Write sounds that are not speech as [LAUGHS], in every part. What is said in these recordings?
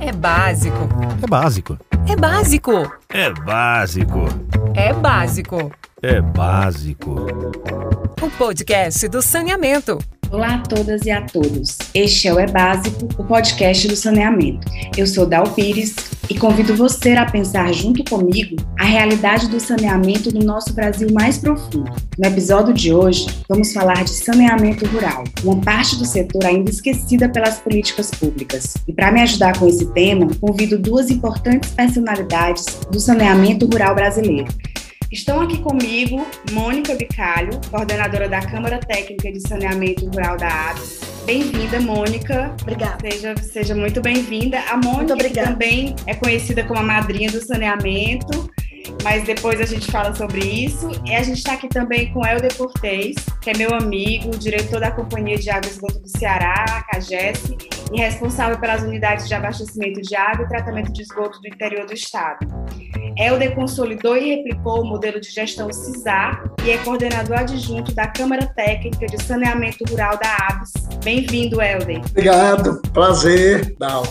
É básico. É básico. É básico. É básico. É básico. É básico. O podcast do saneamento. Olá a todas e a todos. Este é o É Básico, o podcast do saneamento. Eu sou Dal Pires e convido você a pensar junto comigo a realidade do saneamento no nosso Brasil mais profundo. No episódio de hoje, vamos falar de saneamento rural, uma parte do setor ainda esquecida pelas políticas públicas. E para me ajudar com esse tema, convido duas importantes personalidades do saneamento rural brasileiro. Estão aqui comigo Mônica Bicalho, coordenadora da Câmara Técnica de Saneamento Rural da ABS. Bem-vinda, Mônica. Obrigada. Seja, seja muito bem-vinda. A Mônica também é conhecida como a madrinha do saneamento mas depois a gente fala sobre isso. E a gente está aqui também com Helder Cortez, que é meu amigo, diretor da Companhia de Água e Esgoto do Ceará, a CAGES, e responsável pelas unidades de abastecimento de água e tratamento de esgoto do interior do estado. Helder consolidou e replicou o modelo de gestão CISAR e é coordenador adjunto da Câmara Técnica de Saneamento Rural da ABS. Bem-vindo, Helder. Obrigado, prazer, Dal.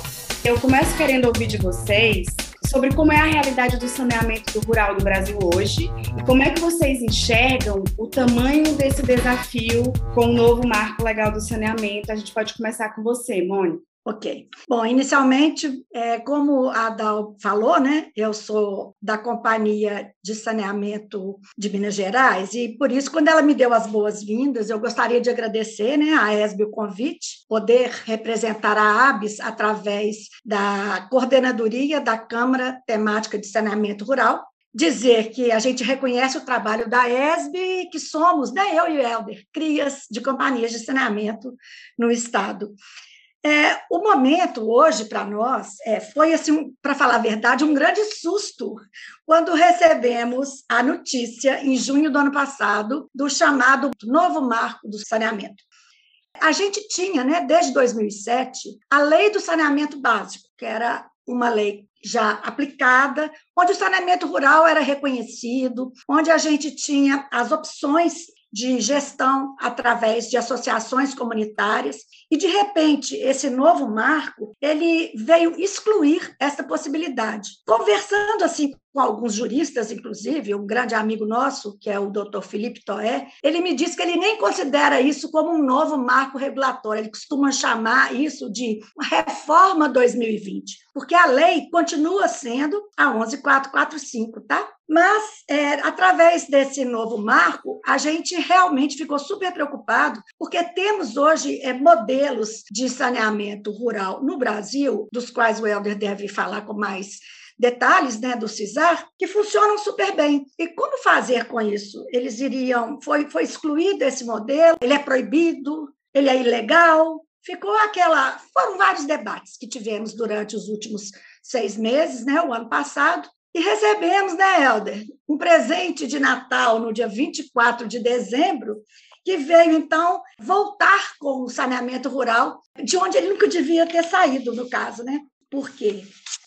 Eu começo querendo ouvir de vocês sobre como é a realidade do saneamento rural do Brasil hoje e como é que vocês enxergam o tamanho desse desafio com o novo marco legal do saneamento. A gente pode começar com você, Mônica. Ok. Bom, inicialmente, é, como a Dal falou, né, eu sou da Companhia de Saneamento de Minas Gerais e, por isso, quando ela me deu as boas-vindas, eu gostaria de agradecer né, a ESB o convite, poder representar a ABS através da coordenadoria da Câmara Temática de Saneamento Rural, dizer que a gente reconhece o trabalho da ESB, que somos, né, eu e o Helder, crias de companhias de saneamento no Estado. É, o momento hoje para nós é, foi, assim, para falar a verdade, um grande susto quando recebemos a notícia, em junho do ano passado, do chamado novo marco do saneamento. A gente tinha, né, desde 2007, a lei do saneamento básico, que era uma lei já aplicada, onde o saneamento rural era reconhecido, onde a gente tinha as opções de gestão através de associações comunitárias e de repente esse novo marco ele veio excluir essa possibilidade. Conversando assim com alguns juristas, inclusive, um grande amigo nosso, que é o Dr. Felipe Toé, ele me disse que ele nem considera isso como um novo marco regulatório, ele costuma chamar isso de reforma 2020, porque a lei continua sendo a 11445, tá? Mas, é, através desse novo marco, a gente realmente ficou super preocupado, porque temos hoje é, modelos de saneamento rural no Brasil, dos quais o Helder deve falar com mais detalhes né, do CISAR que funcionam super bem. E como fazer com isso? Eles iriam. Foi, foi excluído esse modelo, ele é proibido, ele é ilegal. Ficou aquela. Foram vários debates que tivemos durante os últimos seis meses, né, o ano passado. E recebemos, né, Helder, um presente de Natal no dia 24 de dezembro, que veio, então, voltar com o saneamento rural, de onde ele nunca devia ter saído, no caso, né? Por quê?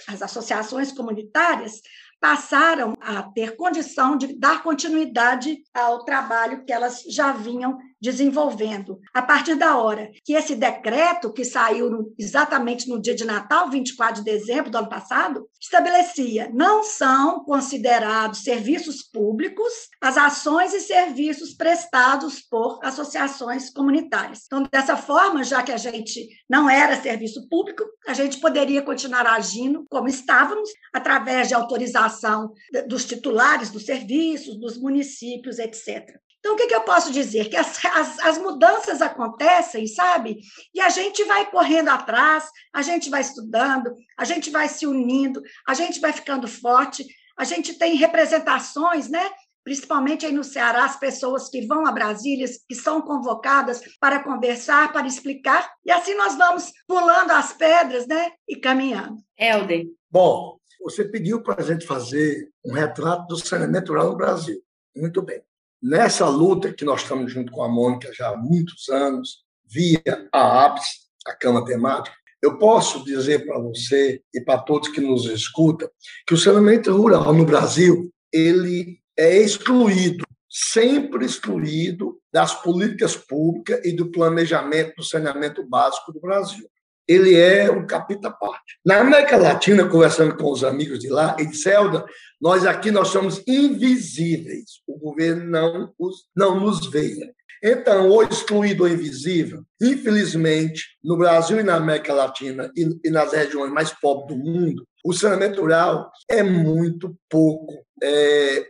As associações comunitárias passaram a ter condição de dar continuidade ao trabalho que elas já vinham desenvolvendo. A partir da hora que esse decreto, que saiu no, exatamente no dia de Natal, 24 de dezembro do ano passado, estabelecia não são considerados serviços públicos as ações e serviços prestados por associações comunitárias. Então, dessa forma, já que a gente não era serviço público, a gente poderia continuar agindo como estávamos, através de autorização dos titulares dos serviços, dos municípios, etc. Então, o que, que eu posso dizer? Que as, as, as, mudanças acontecem, sabe? E a gente vai correndo atrás, a gente vai estudando, a gente vai se unindo, a gente vai ficando forte, a gente tem representações, né? Principalmente aí no Ceará, as pessoas que vão a Brasília, que são convocadas para conversar, para explicar, e assim nós vamos pulando as pedras, né? E caminhando. Helder. Bom, você pediu para a gente fazer um retrato do saneamento rural no Brasil. Muito bem. Nessa luta que nós estamos junto com a Mônica já há muitos anos, via a ABS, a Câmara Temática, eu posso dizer para você e para todos que nos escutam que o saneamento rural no Brasil ele é excluído, sempre excluído das políticas públicas e do planejamento do saneamento básico do Brasil. ele é um capítulo à parte. Na América Latina, conversando com os amigos de lá, em Celda, nós aqui nós somos invisíveis. O governo não, os, não nos vê. Então, o excluído ou invisível, infelizmente, no Brasil e na América Latina e, e nas regiões mais pobres do mundo, o saneamento rural é muito pouco é,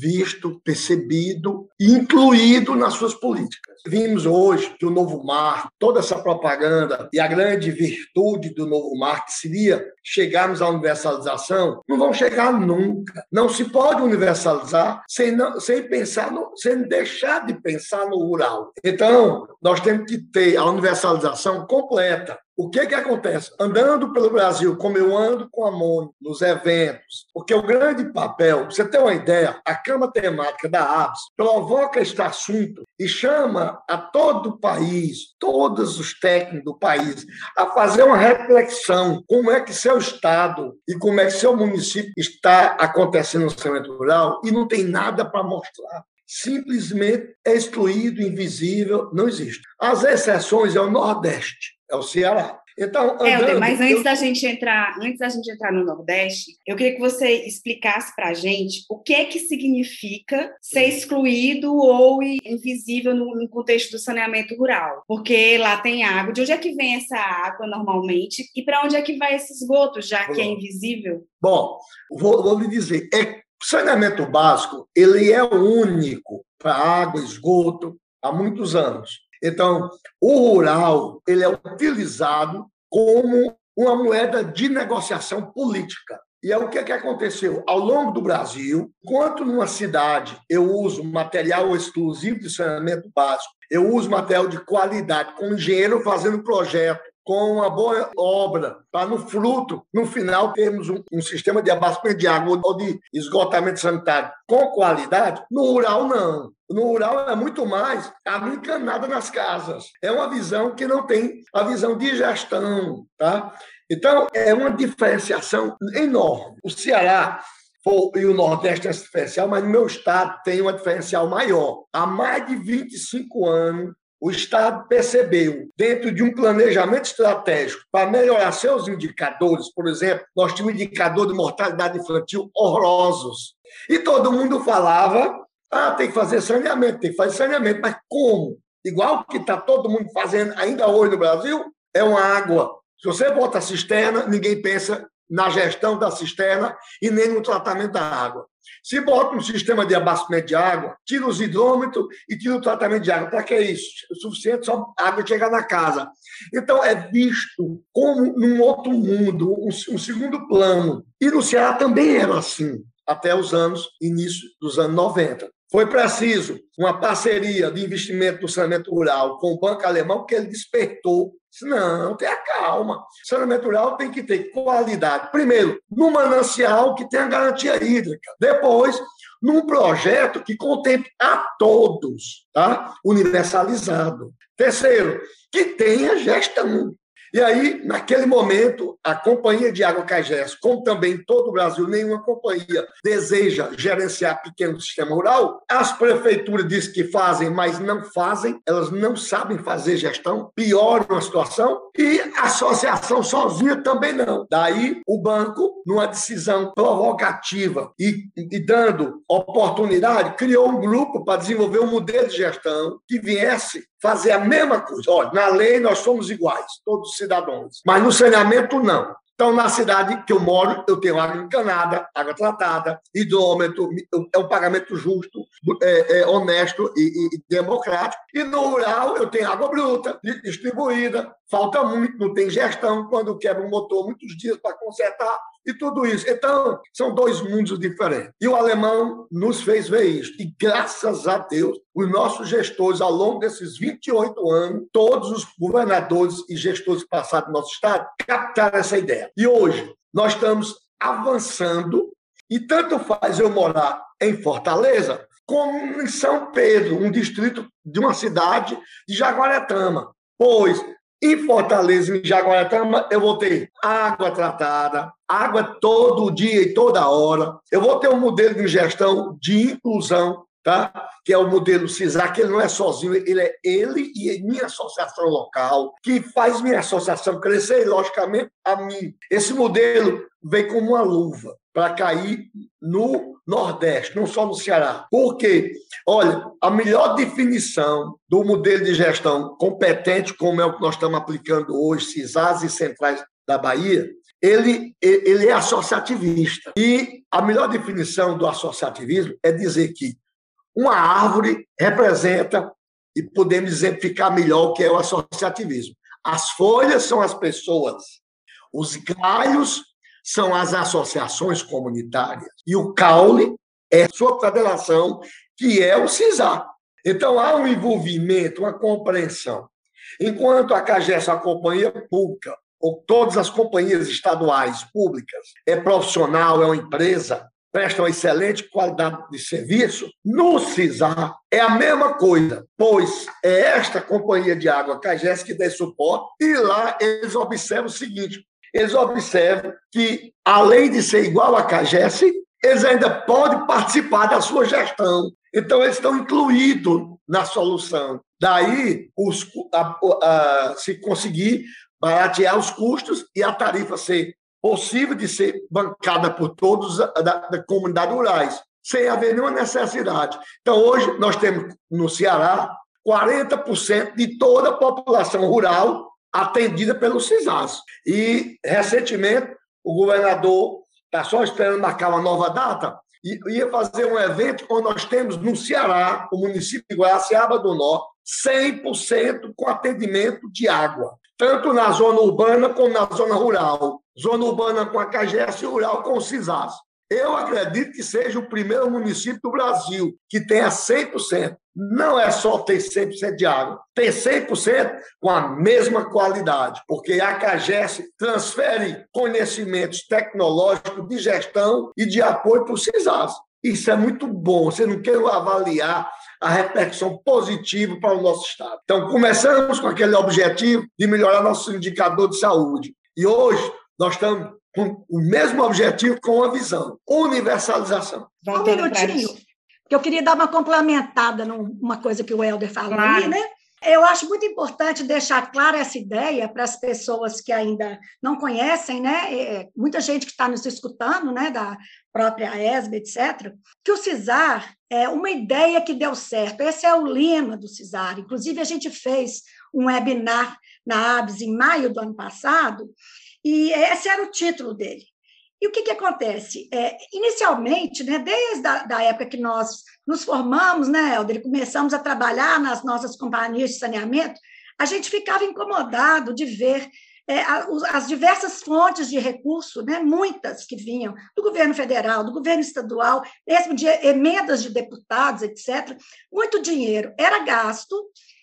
visto, percebido e incluído nas suas políticas. Vimos hoje que o Novo Mar, toda essa propaganda e a grande virtude do Novo Mar, que seria chegarmos à universalização, não vão chegar nunca. Não se pode universalizar sem, não, sem pensar, no, sem deixar de pensar no rural. Então, nós temos que ter a universalização completa. O que que acontece? Andando pelo Brasil, como eu ando com a Mônica, nos eventos, porque o grande papel, você ter uma ideia, a Câmara Temática da ABS provoca este assunto e chama a todo o país, todos os técnicos do país, a fazer uma reflexão como é que seu estado e como é que seu município está acontecendo no saneamento rural e não tem nada para mostrar simplesmente é excluído, invisível, não existe. As exceções é o Nordeste, é o Ceará. Então, andando, Helder, mas antes eu... da gente entrar, antes da gente entrar no Nordeste, eu queria que você explicasse para a gente o que é que significa ser excluído ou invisível no, no, contexto do saneamento rural, porque lá tem água. De onde é que vem essa água normalmente e para onde é que vai esse esgoto, já que é invisível? Bom, vou, vou lhe dizer, é saneamento básico ele é único para água, esgoto há muitos anos. Então, o rural ele é utilizado como uma moeda de negociação política. E é o que, é que aconteceu ao longo do Brasil. Enquanto numa cidade eu uso material exclusivo de saneamento básico, eu uso material de qualidade, com engenheiro fazendo projeto, com uma boa obra, para no fruto, no final, termos um, um, sistema de abastecimento de água ou de esgotamento sanitário com qualidade, no rural não. No rural é muito mais água encanada nas casas. É uma visão que não tem a visão de gestão. Tá? Então, é uma diferenciação enorme. O Ceará e o Nordeste é diferencial, mas no meu estado tem uma diferencial maior. Há mais de 25 anos, o Estado percebeu, dentro de um planejamento estratégico para melhorar seus indicadores, por exemplo, nós tínhamos um indicador de mortalidade infantil horrorosos. E todo mundo falava: ah, tem que fazer saneamento, tem que fazer saneamento. Mas como? Igual que está todo mundo fazendo ainda hoje no Brasil, é uma água. Se você bota a cisterna, ninguém pensa na gestão da cisterna e nem no tratamento da água. Se bota um sistema de abastecimento de água, tira os hidrômetros e tira o tratamento de água. Para que isso? O suficiente só água chegar na casa. Então, é visto como num outro mundo, um, um segundo plano. E no Ceará também era assim, até os anos, início dos anos 90. Foi preciso uma parceria de investimento no saneamento rural com o Banco Alemão, que ele despertou não, tenha calma. Saneamento rural tem que ter qualidade. Primeiro, no manancial que tenha garantia hídrica. Depois, num projeto que contemple a todos, tá? universalizado. Terceiro, que tenha gestão. E aí, naquele momento, a Companhia de Água Cagés, como também todo o Brasil, nenhuma companhia deseja gerenciar pequeno sistema rural, as prefeituras dizem que fazem, mas não fazem, elas não sabem fazer gestão, pioram a situação, e a associação sozinha também não. Daí, o banco, numa decisão provocativa e, e dando oportunidade, criou um grupo para desenvolver um modelo de gestão que viesse fazer a mesma coisa. Olha, na lei nós somos iguais, todos os cidadãos, mas no saneamento não. Então, na cidade que eu moro, eu tenho água encanada, água tratada, hidrômetro, é um pagamento justo, é, é honesto e, e, democrático. E no rural, eu tenho água bruta, distribuída, falta muito, não tem gestão. Quando quebra um motor, muitos dias para consertar e tudo isso. Então, são dois mundos diferentes. E o alemão nos fez ver isso. E graças a Deus, os nossos gestores, ao longo desses 28 anos, todos os governadores e gestores passados do nosso Estado, captaram essa ideia. E hoje, nós estamos avançando, e tanto faz eu morar em Fortaleza, como em São Pedro, um distrito de uma cidade de Jaguaretama. Pois em Fortaleza, em Jaguaretama, eu vou ter água tratada, água todo dia e toda hora. Eu vou ter um modelo de gestão de inclusão tá? que é o modelo CISAR, que ele não é sozinho, ele é ele e minha associação local, que faz minha associação crescer e, logicamente, a mim. Esse modelo vem como uma luva para cair no Nordeste, não só no Ceará. Por quê? Olha, a melhor definição do modelo de gestão competente, como é o que nós estamos aplicando hoje, CISAs e centrais da Bahia, ele, ele é associativista. E a melhor definição do associativismo é dizer que uma árvore representa, e podemos exemplificar melhor o que é o associativismo. As folhas são as pessoas, os galhos são as associações comunitárias, e o caule é a sua federação, que é o CISAR. Então, há um envolvimento, uma compreensão. Enquanto a CAGES, a companhia pública, ou todas as companhias estaduais públicas, é profissional, é uma empresa, presta uma excelente qualidade de serviço, no CISAR é a mesma coisa, pois é esta companhia de água, CAGES, que dá suporte, e lá eles observam o seguinte, eles observam que, além de ser igual a CAGES, eles ainda podem participar da sua gestão. Então, eles estão incluídos na solução. Daí, os, a, a, se conseguir baratear os custos e a tarifa ser possível de ser bancada por todos da, da comunidade rurais, sem haver nenhuma necessidade. Então, hoje, nós temos no Ceará 40% de toda a população rural atendida pelo CISAS. E, recentemente, o governador está só esperando marcar uma nova data, e ia fazer um evento onde nós temos no Ceará, o município de Guaraciaba do Norte, 100% com atendimento de água tanto na zona urbana como na zona rural. Zona urbana com a CAGES e rural com o CISAS. Eu acredito que seja o primeiro município do Brasil que tenha 100%. Não é só ter 100% de água, ter 100% com a mesma qualidade, porque a CAGES transfere conhecimentos tecnológicos de gestão e de apoio para o CISAS. Isso é muito bom. Você não quer avaliar a repercussão positiva para o nosso Estado. Então, começamos com aquele objetivo de melhorar nosso indicador de saúde. E hoje nós estamos com o mesmo objetivo com uma visão: universalização. Um minutinho, porque eu queria dar uma complementada numa coisa que o Helder falou claro. aí, né? Eu acho muito importante deixar clara essa ideia para as pessoas que ainda não conhecem, né? É, muita gente que está nos escutando, né, da própria ESB, etc., que o CISAR é uma ideia que deu certo. Esse é o lema do CISAR. Inclusive, a gente fez um webinar na ABS em maio do ano passado, e esse era o título dele. E o que, que acontece? É, inicialmente, né, desde a da época que nós nos formamos, né, Helder, começamos a trabalhar nas nossas companhias de saneamento, a gente ficava incomodado de ver é, as diversas fontes de recurso, né, muitas que vinham do governo federal, do governo estadual, mesmo de emendas de deputados, etc. Muito dinheiro era gasto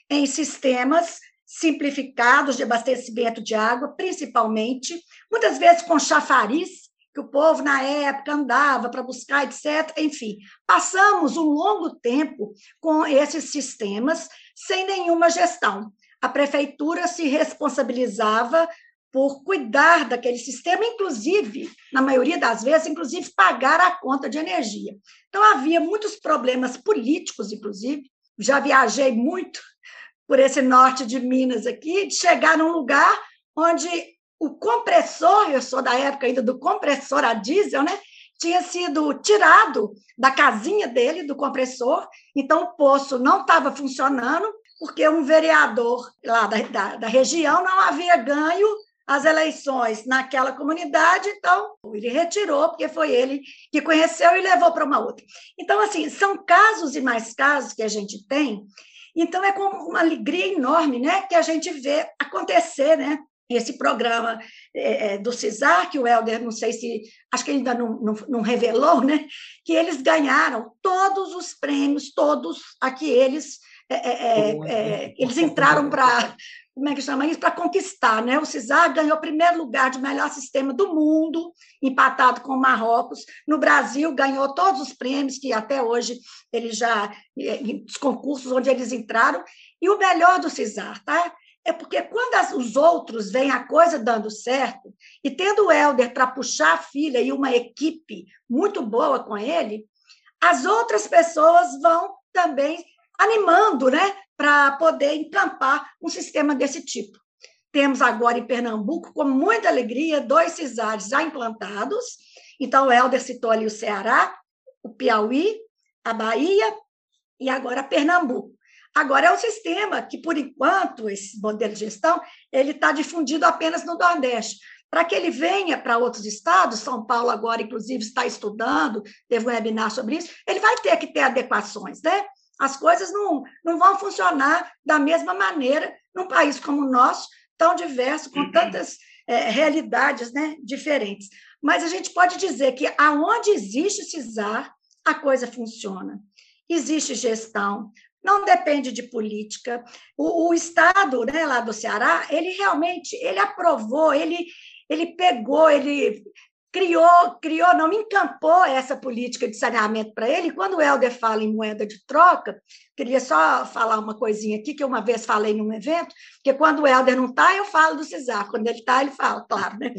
em sistemas simplificados de abastecimento de água, principalmente, muitas vezes com chafariz, que o povo, na época, andava para buscar, etc. Enfim, passamos um longo tempo com esses sistemas sem nenhuma gestão. A prefeitura se responsabilizava por cuidar daquele sistema, inclusive, na maioria das vezes, inclusive pagar a conta de energia. Então, havia muitos problemas políticos, inclusive. Já viajei muito por esse norte de Minas aqui, de chegar num lugar onde o compressor, eu sou da época ainda do compressor a diesel, né? Tinha sido tirado da casinha dele, do compressor, então o poço não estava funcionando, porque um vereador lá da, da, da região não havia ganho as eleições naquela comunidade, então ele retirou, porque foi ele que conheceu e levou para uma outra. Então, assim, são casos e mais casos que a gente tem, então é com uma alegria enorme né, que a gente vê acontecer né, esse programa é, é, do CISAR, que o Helder, não sei se, acho que ainda não, não, não, revelou, né, que eles ganharam todos os prêmios, todos aqui eles, é, é, é eles entraram para, como é que chama isso, para conquistar, né, o CISAR ganhou o primeiro lugar de melhor sistema do mundo, empatado com o Marrocos, no Brasil ganhou todos os prêmios que até hoje eles já, os concursos onde eles entraram, e o melhor do CISAR, tá? É porque quando as, os outros veem a coisa dando certo, e tendo o Helder para puxar a filha e uma equipe muito boa com ele, as outras pessoas vão também animando, né, para poder encampar um sistema desse tipo. Temos agora em Pernambuco, com muita alegria, dois CISARs já implantados. Então, o Helder citou ali o Ceará, o Piauí, a Bahia e agora Pernambuco. Agora, é um sistema que, por enquanto, esse modelo de gestão, ele está difundido apenas no Nordeste. Para que ele venha para outros estados, São Paulo agora, inclusive, está estudando, teve um webinar sobre isso, ele vai ter que ter adequações, né? As coisas não, não vão funcionar da mesma maneira num país como o nosso, tão diverso, com uhum. tantas é, realidades né, diferentes. Mas a gente pode dizer que aonde existe CISAR, a coisa funciona. Existe gestão, não depende de política. O, o, Estado, né, lá do Ceará, ele realmente ele aprovou, ele, ele pegou, ele criou, criou, não encampou essa política de saneamento para ele. Quando o Helder fala em moeda de troca, queria só falar uma coisinha aqui, que uma vez falei num evento, que quando o Helder não está, eu falo do CISAR, quando ele está, ele fala, claro. Né?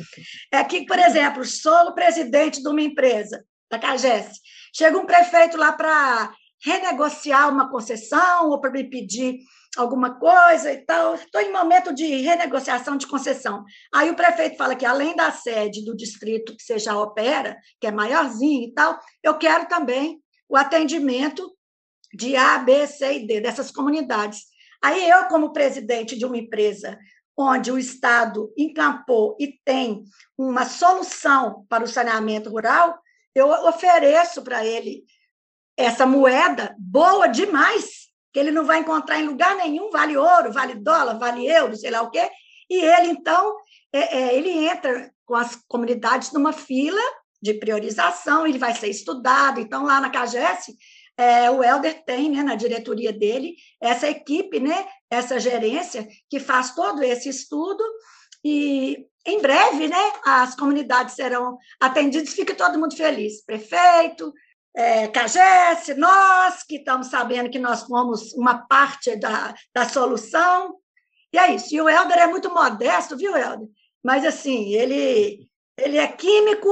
É que, por exemplo, sou o presidente de uma empresa, da CAGES, chega um prefeito lá para renegociar uma concessão ou para me pedir alguma coisa e tal. Estou em momento de renegociação de concessão. Aí o prefeito fala que, além da sede do distrito que você já opera, que é maiorzinho e tal, eu quero também o atendimento de A, B, C e D, dessas comunidades. Aí eu, como presidente de uma empresa onde o Estado encampou e tem uma solução para o saneamento rural, eu ofereço para ele essa moeda boa demais, que ele não vai encontrar em lugar nenhum, vale ouro, vale dólar, vale euro, sei lá o quê, e ele, então, é, é, ele entra com as comunidades numa fila de priorização, ele vai ser estudado, então, lá na CAGES, é, o Helder tem, né, na diretoria dele, essa equipe, né, essa gerência, que faz todo esse estudo, e em breve, né, as comunidades serão atendidas, fica todo mundo feliz, prefeito, é, CAGES, nós que estamos sabendo que nós fomos uma parte da, da solução. E é isso. E o Helder é muito modesto, viu, Helder? Mas, assim, ele, ele é químico,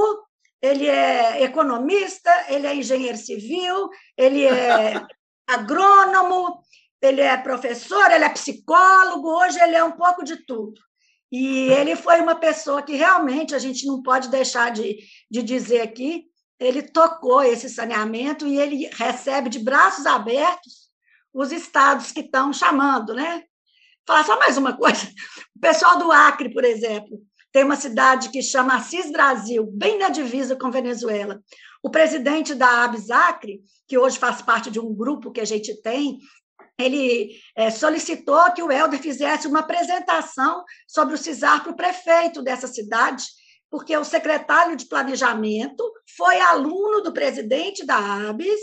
ele é economista, ele é engenheiro civil, ele é [LAUGHS] agrônomo, ele é professor, ele é psicólogo, hoje ele é um pouco de tudo. E ele foi uma pessoa que realmente a gente não pode deixar de, de dizer aqui ele tocou esse saneamento e ele recebe de braços abertos os estados que estão chamando, né? Falar só mais uma coisa. O pessoal do Acre, por exemplo, tem uma cidade que chama Assis Brasil, bem na divisa com Venezuela. O presidente da Abis Acre, que hoje faz parte de um grupo que a gente tem, ele é, solicitou que o Helder fizesse uma apresentação sobre o CISAR para o prefeito dessa cidade, porque o secretário de Planejamento foi aluno do presidente da ABS,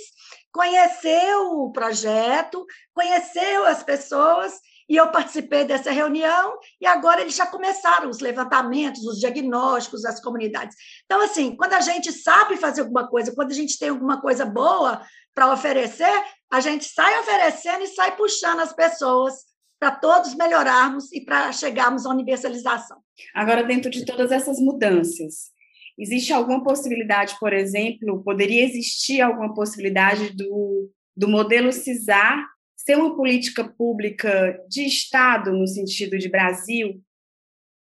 conheceu o projeto, conheceu as pessoas, e eu participei dessa reunião, e agora eles já começaram os levantamentos, os diagnósticos das comunidades. Então, assim, quando a gente sabe fazer alguma coisa, quando a gente tem alguma coisa boa para oferecer, a gente sai oferecendo e sai puxando as pessoas para todos melhorarmos e para chegarmos à universalização. Agora, dentro de todas essas mudanças, existe alguma possibilidade, por exemplo, poderia existir alguma possibilidade do, do modelo CISAR ser uma política pública de Estado, no sentido de Brasil?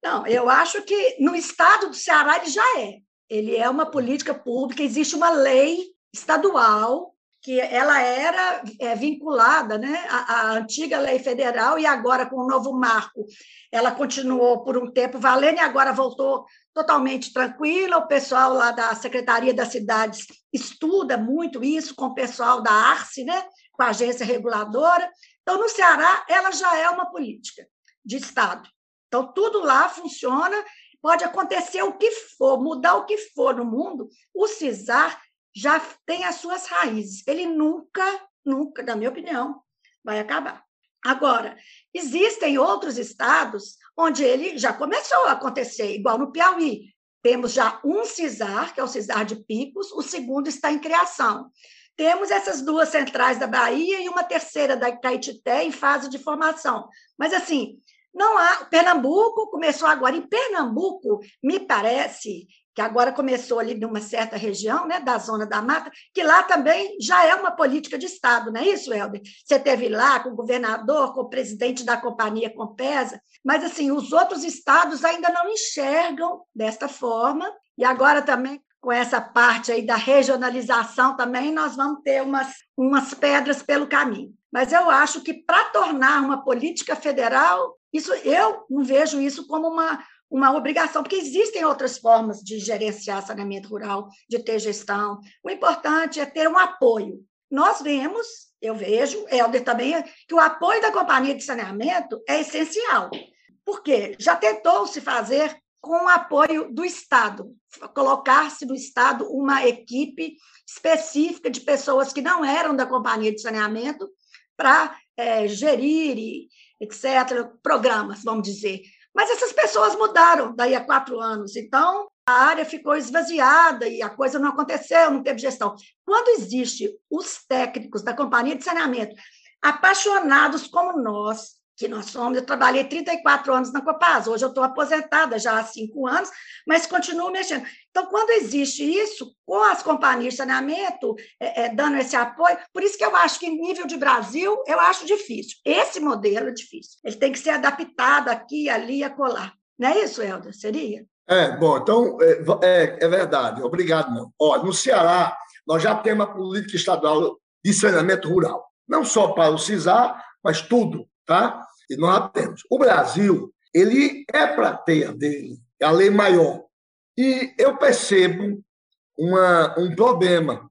Não, eu acho que no Estado do Ceará ele já é. Ele é uma política pública, existe uma lei estadual que ela era é, vinculada né, à, à, antiga lei federal e agora, com o novo marco, ela continuou por um tempo valendo e agora voltou totalmente tranquila. O pessoal lá da Secretaria das Cidades estuda muito isso com o pessoal da ARCE, né, com a agência reguladora. Então, no Ceará, ela já é uma política de Estado. Então, tudo lá funciona, pode acontecer o que for, mudar o que for no mundo, o CISAR já tem as suas raízes. Ele nunca, nunca, na minha opinião, vai acabar. Agora, existem outros estados onde ele já começou a acontecer, igual no Piauí. Temos já um CISAR, que é o CISAR de Picos, o segundo está em criação. Temos essas duas centrais da Bahia e uma terceira da Caetité em fase de formação. Mas, assim, não há. Pernambuco começou agora. Em Pernambuco, me parece que agora começou ali numa certa região, né, da zona da mata, que lá também já é uma política de Estado, não é isso, Helder? Você teve lá com o governador, com o presidente da companhia Compesa, mas assim, os outros estados ainda não enxergam desta forma, e agora também com essa parte aí da regionalização também, nós vamos ter umas, umas pedras pelo caminho. Mas eu acho que para tornar uma política federal, isso eu não vejo isso como uma, uma obrigação, porque existem outras formas de gerenciar saneamento rural, de ter gestão. O importante é ter um apoio. Nós vemos, eu vejo, Helder também, que o apoio da companhia de saneamento é essencial. Por quê? Já tentou se fazer com o apoio do Estado, colocar-se no Estado uma equipe específica de pessoas que não eram da companhia de saneamento para é, gerir, etc., programas, vamos dizer. Mas essas pessoas mudaram daí a quatro anos, então a área ficou esvaziada e a coisa não aconteceu, não teve gestão. Quando existe os técnicos da companhia de saneamento apaixonados como nós, que nós somos. Eu trabalhei 34 anos na Copasa, hoje eu estou aposentada já há cinco anos, mas continuo mexendo. Então, quando existe isso, com as companhias de saneamento é, é, dando esse apoio, por isso que eu acho que, nível de Brasil, eu acho difícil. Esse modelo é difícil. Ele tem que ser adaptado aqui, ali, a colar. Não é isso, Helder? Seria? É, bom, então, é, é, é verdade. Obrigado. Olha, no Ceará, nós já temos a política estadual de saneamento rural. Não só para o CISAR, mas tudo, tá? E nós temos. O Brasil, ele é para ter a dele, a lei maior. E eu percebo uma, um problema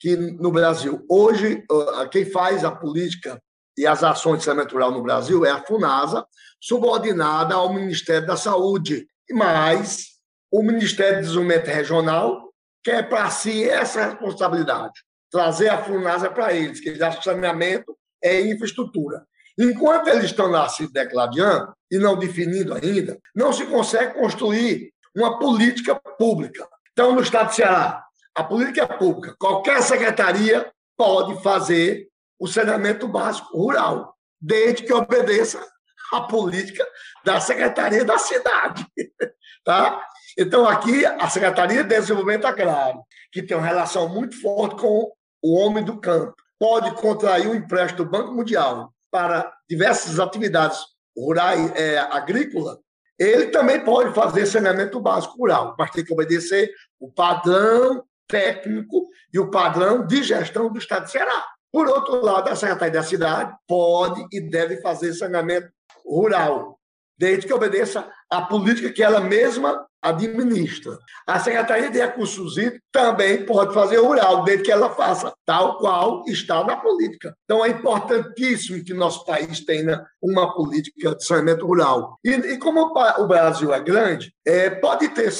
que no Brasil, hoje, quem faz a política e as ações de saneamento rural no Brasil é a FUNASA, subordinada ao Ministério da Saúde. Mas o Ministério do Desenvolvimento Regional quer para si essa responsabilidade, trazer a FUNASA para eles, que eles acham saneamento é infraestrutura. Enquanto eles estão lá se declarando e não definindo ainda, não se consegue construir uma política pública. Então, no Estado de Ceará, a política pública, qualquer secretaria pode fazer o saneamento básico rural, desde que obedeça à política da Secretaria da Cidade. [LAUGHS] Tá? Então, aqui, a Secretaria de Desenvolvimento Agrário, que tem uma relação muito forte com o homem do campo, pode contrair um empréstimo do Banco Mundial para diversas atividades rurais, é, agrícola, ele também pode fazer saneamento básico rural, mas tem que obedecer o padrão técnico e o padrão de gestão do Estado de Ceará. Por outro lado, a Secretaria da Cidade pode e deve fazer saneamento rural, desde que obedeça à política que ela mesma administra. A Secretaria de Recursos Hídricos também pode fazer rural, desde que ela faça tal qual está na política. Então, é importantíssimo que nosso país tenha uma política de saneamento rural. E, e como o Brasil é grande, é, pode ter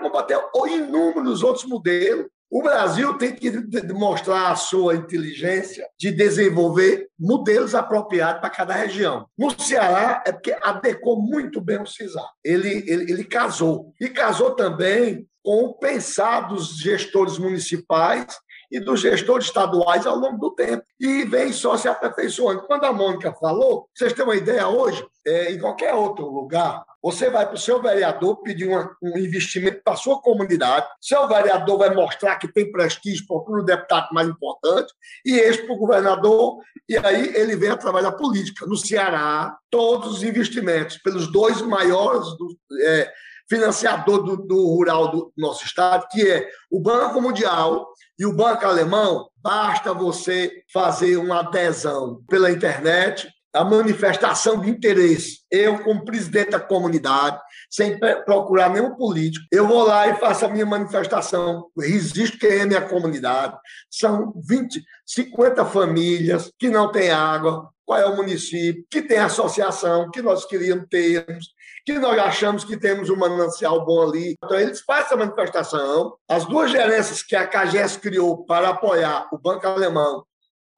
mas pode ter inúmeros outros modelos o Brasil tem que demonstrar a sua inteligência de desenvolver modelos apropriados para cada região. No Ceará, é porque adequou muito bem o CISAR. Ele, ele, ele casou. E casou também com o pensar dos gestores municipais e dos gestores estaduais ao longo do tempo. E vem só se aperfeiçoando. Quando a Mônica falou, vocês têm uma ideia hoje, é, em qualquer outro lugar, você vai para o seu vereador pedir uma, um investimento para a sua comunidade, seu vereador vai mostrar que tem prestígio para o deputado mais importante, e esse para o governador, e aí ele vem através da política. No Ceará, todos os investimentos pelos dois maiores do, é, financiadores do, do rural do nosso estado, que é o Banco Mundial e o Banco Alemão, basta você fazer uma adesão pela internet a manifestação de interesse. Eu, como presidente da comunidade, sem procurar nenhum político, eu vou lá e faço a minha manifestação. Resisto que é minha comunidade. São 20, 50 famílias que não têm água. Qual é o município? Que tem associação, que nós queríamos termos, que nós achamos que temos um manancial bom ali. Então, eles fazem a manifestação. As duas gerências que a CAGES criou para apoiar o Banco Alemão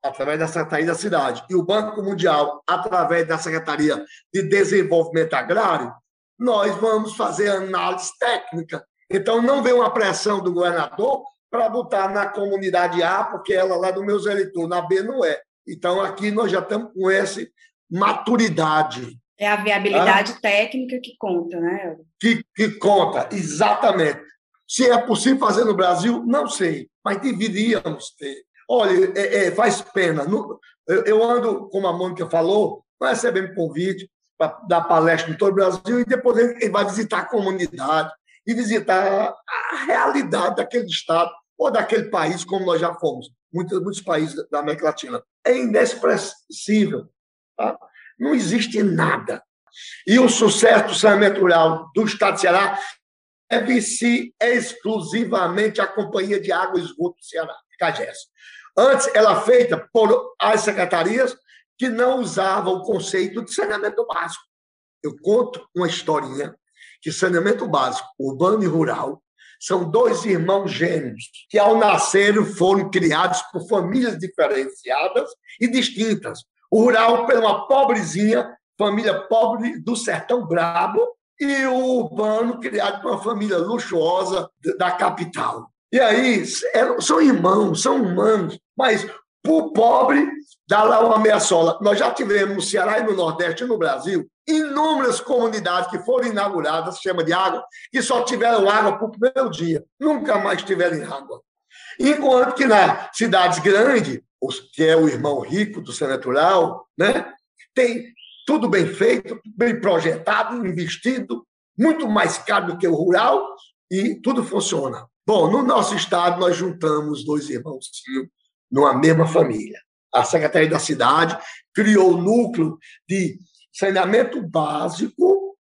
através da Secretaria da Cidade, e o Banco Mundial, através da Secretaria de Desenvolvimento Agrário, nós vamos fazer análise técnica. Então, não vem uma pressão do governador para botar na comunidade A, porque ela lá do meus eleitores, na B não é. Então, aqui nós já estamos com essa maturidade. É a viabilidade ah? técnica que conta, né? Que, que conta, exatamente. Se é possível fazer no Brasil, não sei, mas deveríamos ter. Olha, é, é, faz pena. Eu, eu, ando, como a Mônica falou, nós recebemos convite para dar palestra em todo o Brasil e depois ele vai visitar a comunidade e visitar a realidade daquele estado ou daquele país, como nós já fomos, muitos, muitos países da América Latina. É inexpressível. Tá? Não existe nada. E o sucesso do saneamento rural do Estado de Ceará deve-se exclusivamente à Companhia de Água e Esgoto do Ceará, CAGES. Antes, ela feita por as secretarias que não usavam o conceito de saneamento básico. Eu conto uma historinha que saneamento básico, urbano e rural, são dois irmãos gêmeos que, ao nascerem, foram criados por famílias diferenciadas e distintas. O rural, por uma pobrezinha, família pobre do sertão brabo, e o urbano, criado por uma família luxuosa da capital. E aí, são irmãos, são humanos, mas para o pobre, dá lá uma ameaçola. Nós já tivemos no Ceará e no Nordeste e no Brasil inúmeras comunidades que foram inauguradas, chama de água, que só tiveram água para o primeiro dia, nunca mais tiveram água. Enquanto que nas cidades grandes, que é o irmão rico do ser natural, né, tem tudo bem feito, bem projetado, investido, muito mais caro do que o rural, e tudo funciona. Bom, no nosso estado, nós juntamos dois irmãos numa mesma família. A Secretaria da Cidade criou o núcleo de saneamento básico,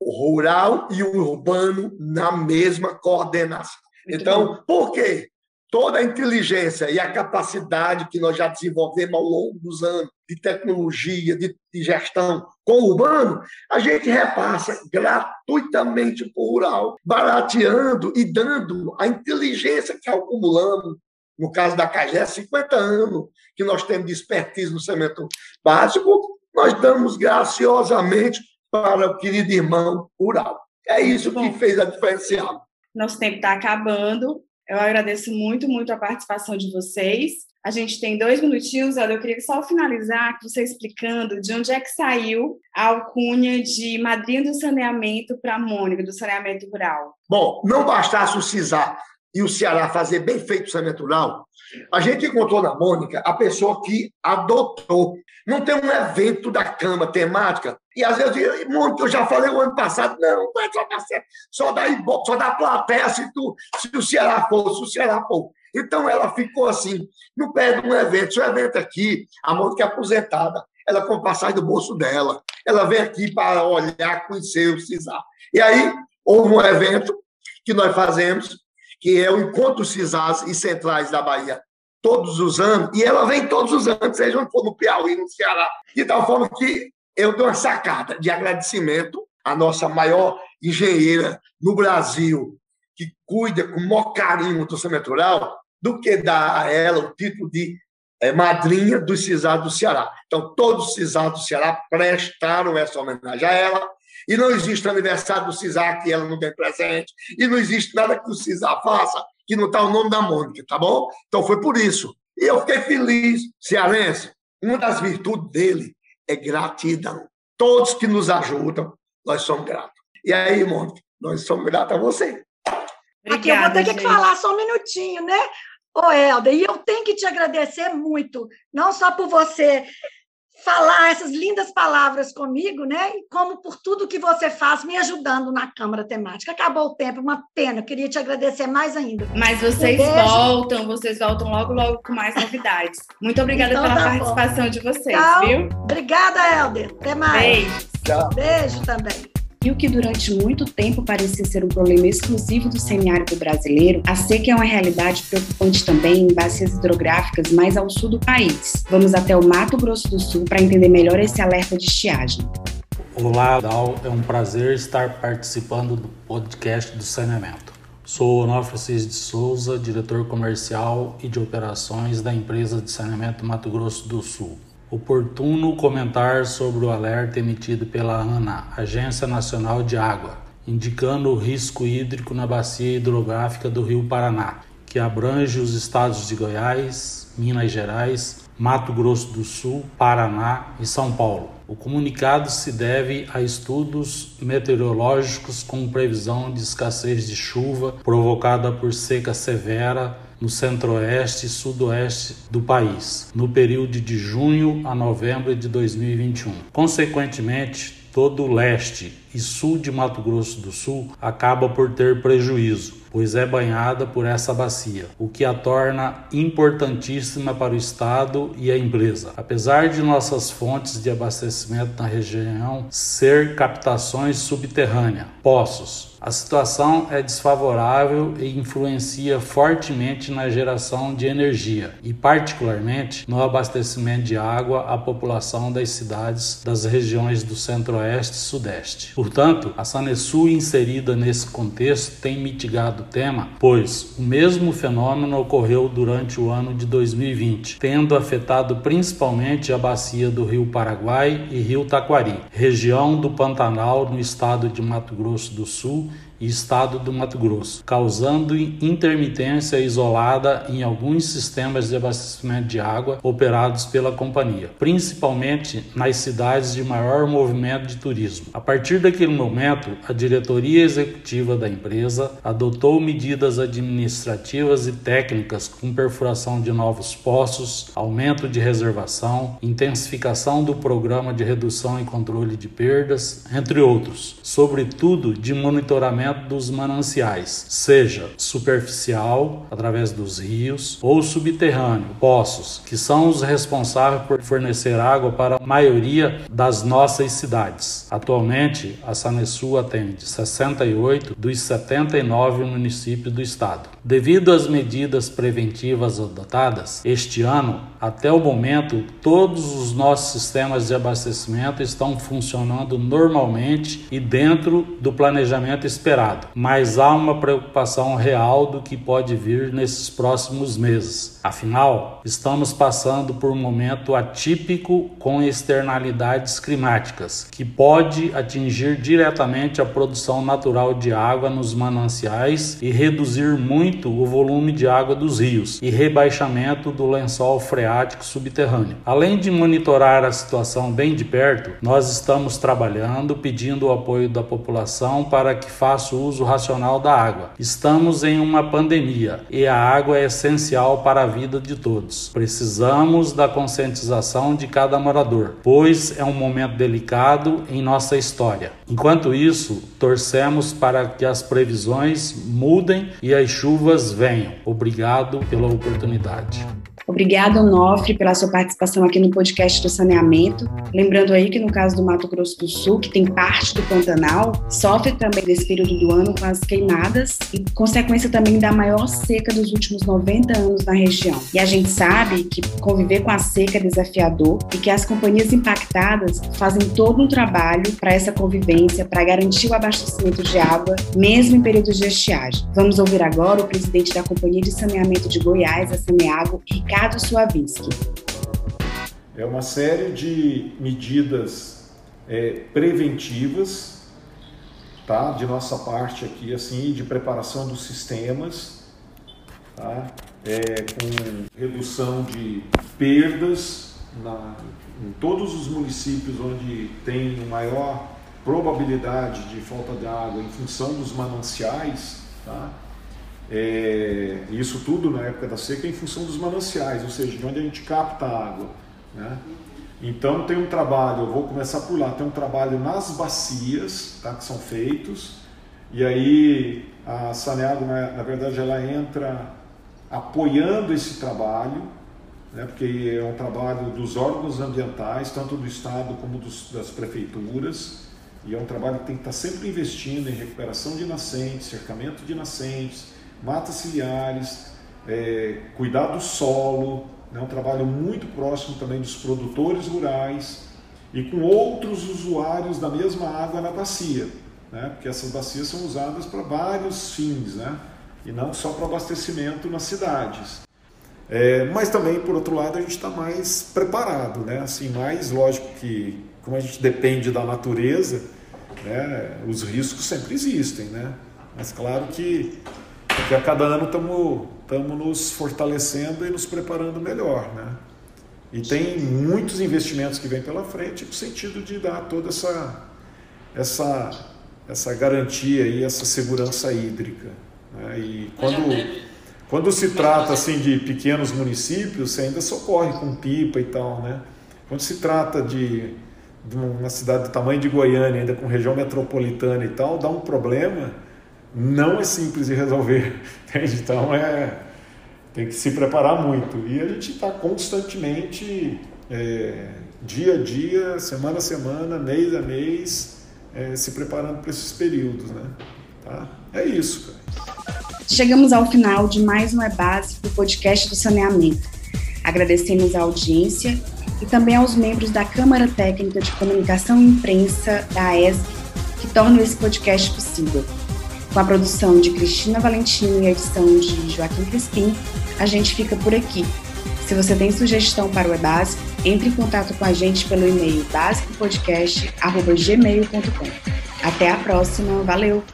rural e urbano na mesma coordenação. Então, por quê? Toda a inteligência e a capacidade que nós já desenvolvemos ao longo dos anos de tecnologia, de, de gestão com o urbano, a gente repassa gratuitamente para o rural, barateando e dando a inteligência que acumulamos no caso da CAGé, 50 anos que nós temos de expertise no cimento básico, nós damos graciosamente para o querido irmão rural. É isso que fez a diferencial. Nosso tempo está acabando. Eu agradeço muito, muito a participação de vocês. A gente tem dois minutinhos, eu queria só finalizar com você explicando de onde é que saiu a alcunha de madrinha do saneamento para Mônica, do saneamento rural. Bom, não bastasse o CISAR e o Ceará fazer bem feito o saneamento rural, a gente encontrou na Mônica a pessoa que adotou. Não tem um evento da Câmara temática. E às vezes, Mônica, eu já falei o ano passado, não, não é só dar certo, só dá, só dá plateia se, tu, se o Ceará for, se o Ceará for. Então ela ficou assim, não perde um evento. Se o evento aqui, a Mônica é aposentada, ela com passagem do bolso dela. Ela vem aqui para olhar, conhecer o CISAR. E aí, houve um evento que nós fazemos, que é o Encontro CISAS e Centrais da Bahia, todos os anos, e ela vem todos os anos, seja onde for no Piauí, no Ceará, de tal forma que eu dou uma sacada de agradecimento à nossa maior engenheira no Brasil, que cuida com o maior carinho do cimento rural, do que dar a ela o título de é, madrinha dos CISAs do Ceará. Então, todos os CISAs do Ceará prestaram essa homenagem a ela, e não existe aniversário do CISAR que ela não tem presente. E não existe nada que o CISAR faça que não está o nome da Mônica, tá bom? Então foi por isso. E eu fiquei feliz, cearense. Uma das virtudes dele é gratidão. Todos que nos ajudam, nós somos gratos. E aí, Mônica, nós somos gratos a você. Obrigada, Aqui eu vou ter gente. que falar só um minutinho, né? Ô, Helder, e eu tenho que te agradecer muito, não só por você falar essas lindas palavras comigo, né? E como por tudo que você faz me ajudando na Câmara Temática. Acabou o tempo, uma pena. queria te agradecer mais ainda. Mas vocês um voltam, vocês voltam logo, logo com mais novidades. Muito obrigada então, pela tá participação bom. de vocês, então, viu? Obrigada, Helder. Até mais. Beijo. Tchau. Beijo também. E o que durante muito tempo parecia ser um problema exclusivo do semiárido brasileiro, a seca é uma realidade preocupante também em bacias hidrográficas mais ao sul do país. Vamos até o Mato Grosso do Sul para entender melhor esse alerta de estiagem. Olá, Dal. É um prazer estar participando do podcast do saneamento. Sou Onofre de Souza, diretor comercial e de operações da empresa de saneamento Mato Grosso do Sul oportuno comentar sobre o alerta emitido pela ANA, Agência Nacional de Água, indicando o risco hídrico na bacia hidrográfica do Rio Paraná, que abrange os estados de Goiás, Minas Gerais, Mato Grosso do Sul, Paraná e São Paulo. O comunicado se deve a estudos meteorológicos com previsão de escassez de chuva provocada por seca severa no centro-oeste e sudoeste do país, no período de junho a novembro de 2021. Consequentemente, todo o leste e sul de Mato Grosso do Sul acaba por ter prejuízo, pois é banhada por essa bacia, o que a torna importantíssima para o estado e a empresa. Apesar de nossas fontes de abastecimento na região ser captações subterrâneas, poços, a situação é desfavorável e influencia fortemente na geração de energia e, particularmente, no abastecimento de água à população das cidades das regiões do Centro-Oeste e Sudeste. Portanto, a Sanesul inserida nesse contexto tem mitigado o tema, pois o mesmo fenômeno ocorreu durante o ano de 2020, tendo afetado principalmente a bacia do Rio Paraguai e Rio Taquari, região do Pantanal no estado de Mato Grosso do Sul e estado do Mato Grosso, causando intermitência isolada em alguns sistemas de abastecimento de água operados pela companhia, principalmente nas cidades de maior movimento de turismo. A partir daquele momento, a diretoria executiva da empresa adotou medidas administrativas e técnicas com perfuração de novos poços, aumento de reservação, intensificação do programa de redução e controle de perdas, entre outros, sobretudo de monitoramento dos mananciais, seja superficial, através dos rios, ou subterrâneo, poços, que são os responsáveis por fornecer água para a maioria das nossas cidades. Atualmente, a Sanesul atende 68 dos 79 municípios do estado. Devido às medidas preventivas adotadas, este ano, até o momento, todos os nossos sistemas de abastecimento estão funcionando normalmente e dentro do planejamento esperado, mas há uma preocupação real do que pode vir nesses próximos meses. Afinal, estamos passando por um momento atípico com externalidades climáticas, que pode atingir diretamente a produção natural de água nos mananciais e reduzir muito o volume de água dos rios e rebaixamento do lençol freático subterrâneo. Além de monitorar a situação bem de perto, nós estamos trabalhando pedindo o apoio da população para que faça uso racional da água. Estamos em uma pandemia e a água é essencial para a vida de todos. Precisamos da conscientização de cada morador, pois é um momento delicado em nossa história. Enquanto isso, torcemos para que as previsões mudem e as chuvas venham. Obrigado pela oportunidade. Obrigada, Onofre, pela sua participação aqui no podcast do saneamento. Lembrando aí que no caso do Mato Grosso do Sul, que tem parte do Pantanal, sofre também desse período do ano com as queimadas e consequência também da maior seca dos últimos 90 anos na região. E a gente sabe que conviver com a seca é desafiador e que as companhias impactadas fazem todo um trabalho para essa convivência, para garantir o abastecimento de água, mesmo em períodos de estiagem. Vamos ouvir agora o presidente da Companhia de Saneamento de Goiás, a Saneago, Ricardo É uma série de medidas é, preventivas, tá? De nossa parte aqui, assim, de preparação dos sistemas, tá? É, com redução de perdas na, em todos os municípios onde tem maior probabilidade de falta de água em função dos mananciais, tá? É, isso tudo na época da seca em função dos mananciais, ou seja, de onde a gente capta a água. Né? Então tem um trabalho, eu vou começar por lá, tem um trabalho nas bacias tá, que são feitos, e aí a Saneago, na, na verdade, ela entra apoiando esse trabalho, né, porque é um trabalho dos órgãos ambientais, tanto do Estado como dos, das prefeituras, e é um trabalho que tem que estar sempre investindo em recuperação de nascentes, cercamento de nascentes, matas ciliares, é, cuidar do solo, né, um trabalho muito próximo também dos produtores rurais e com outros usuários da mesma água na bacia, né, porque essas bacias são usadas para vários fins, né, e não só para abastecimento nas cidades. É, mas também, por outro lado, a gente está mais preparado, né? Assim, mais lógico que, como a gente depende da natureza, né, os riscos sempre existem, né? Mas claro que porque a cada ano estamos nos fortalecendo e nos preparando melhor, né? E tem muitos investimentos que vêm pela frente no sentido de dar toda essa, essa, essa garantia e essa segurança hídrica. Né? E quando, quando se trata assim de pequenos municípios, você ainda socorre com pipa e tal, né? Quando se trata de, de uma cidade do tamanho de Goiânia, ainda com região metropolitana e tal, dá um problema, não é simples de resolver. [LAUGHS] Entende? Então é, tem que se preparar muito. E a gente está constantemente, é, dia a dia, semana a semana, mês a mês, é, se preparando para esses períodos. Né? Tá? É isso, cara. Chegamos ao final de mais um É Básico, podcast do saneamento. Agradecemos a audiência e também aos membros da Câmara Técnica de Comunicação e Imprensa da ESG que tornam esse podcast possível. Com a produção de Cristina Valentino e a edição de Joaquim Crispim, a gente fica por aqui. Se você tem sugestão para o E-Básico, entre em contato com a gente pelo e-mail basicopodcast.gmail.com. Até a próxima, valeu!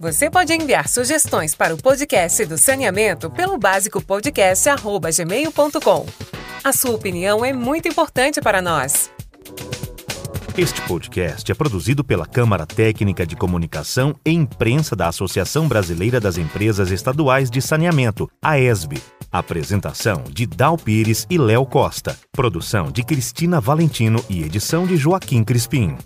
Você pode enviar sugestões para o podcast do saneamento pelo basicopodcast.gmail.com. A sua opinião é muito importante para nós. Este podcast é produzido pela Câmara Técnica de Comunicação e Imprensa da Associação Brasileira das Empresas Estaduais de Saneamento, a ESB. Apresentação de Dal Pires e Léo Costa. Produção de Cristina Valentino e edição de Joaquim Crispim.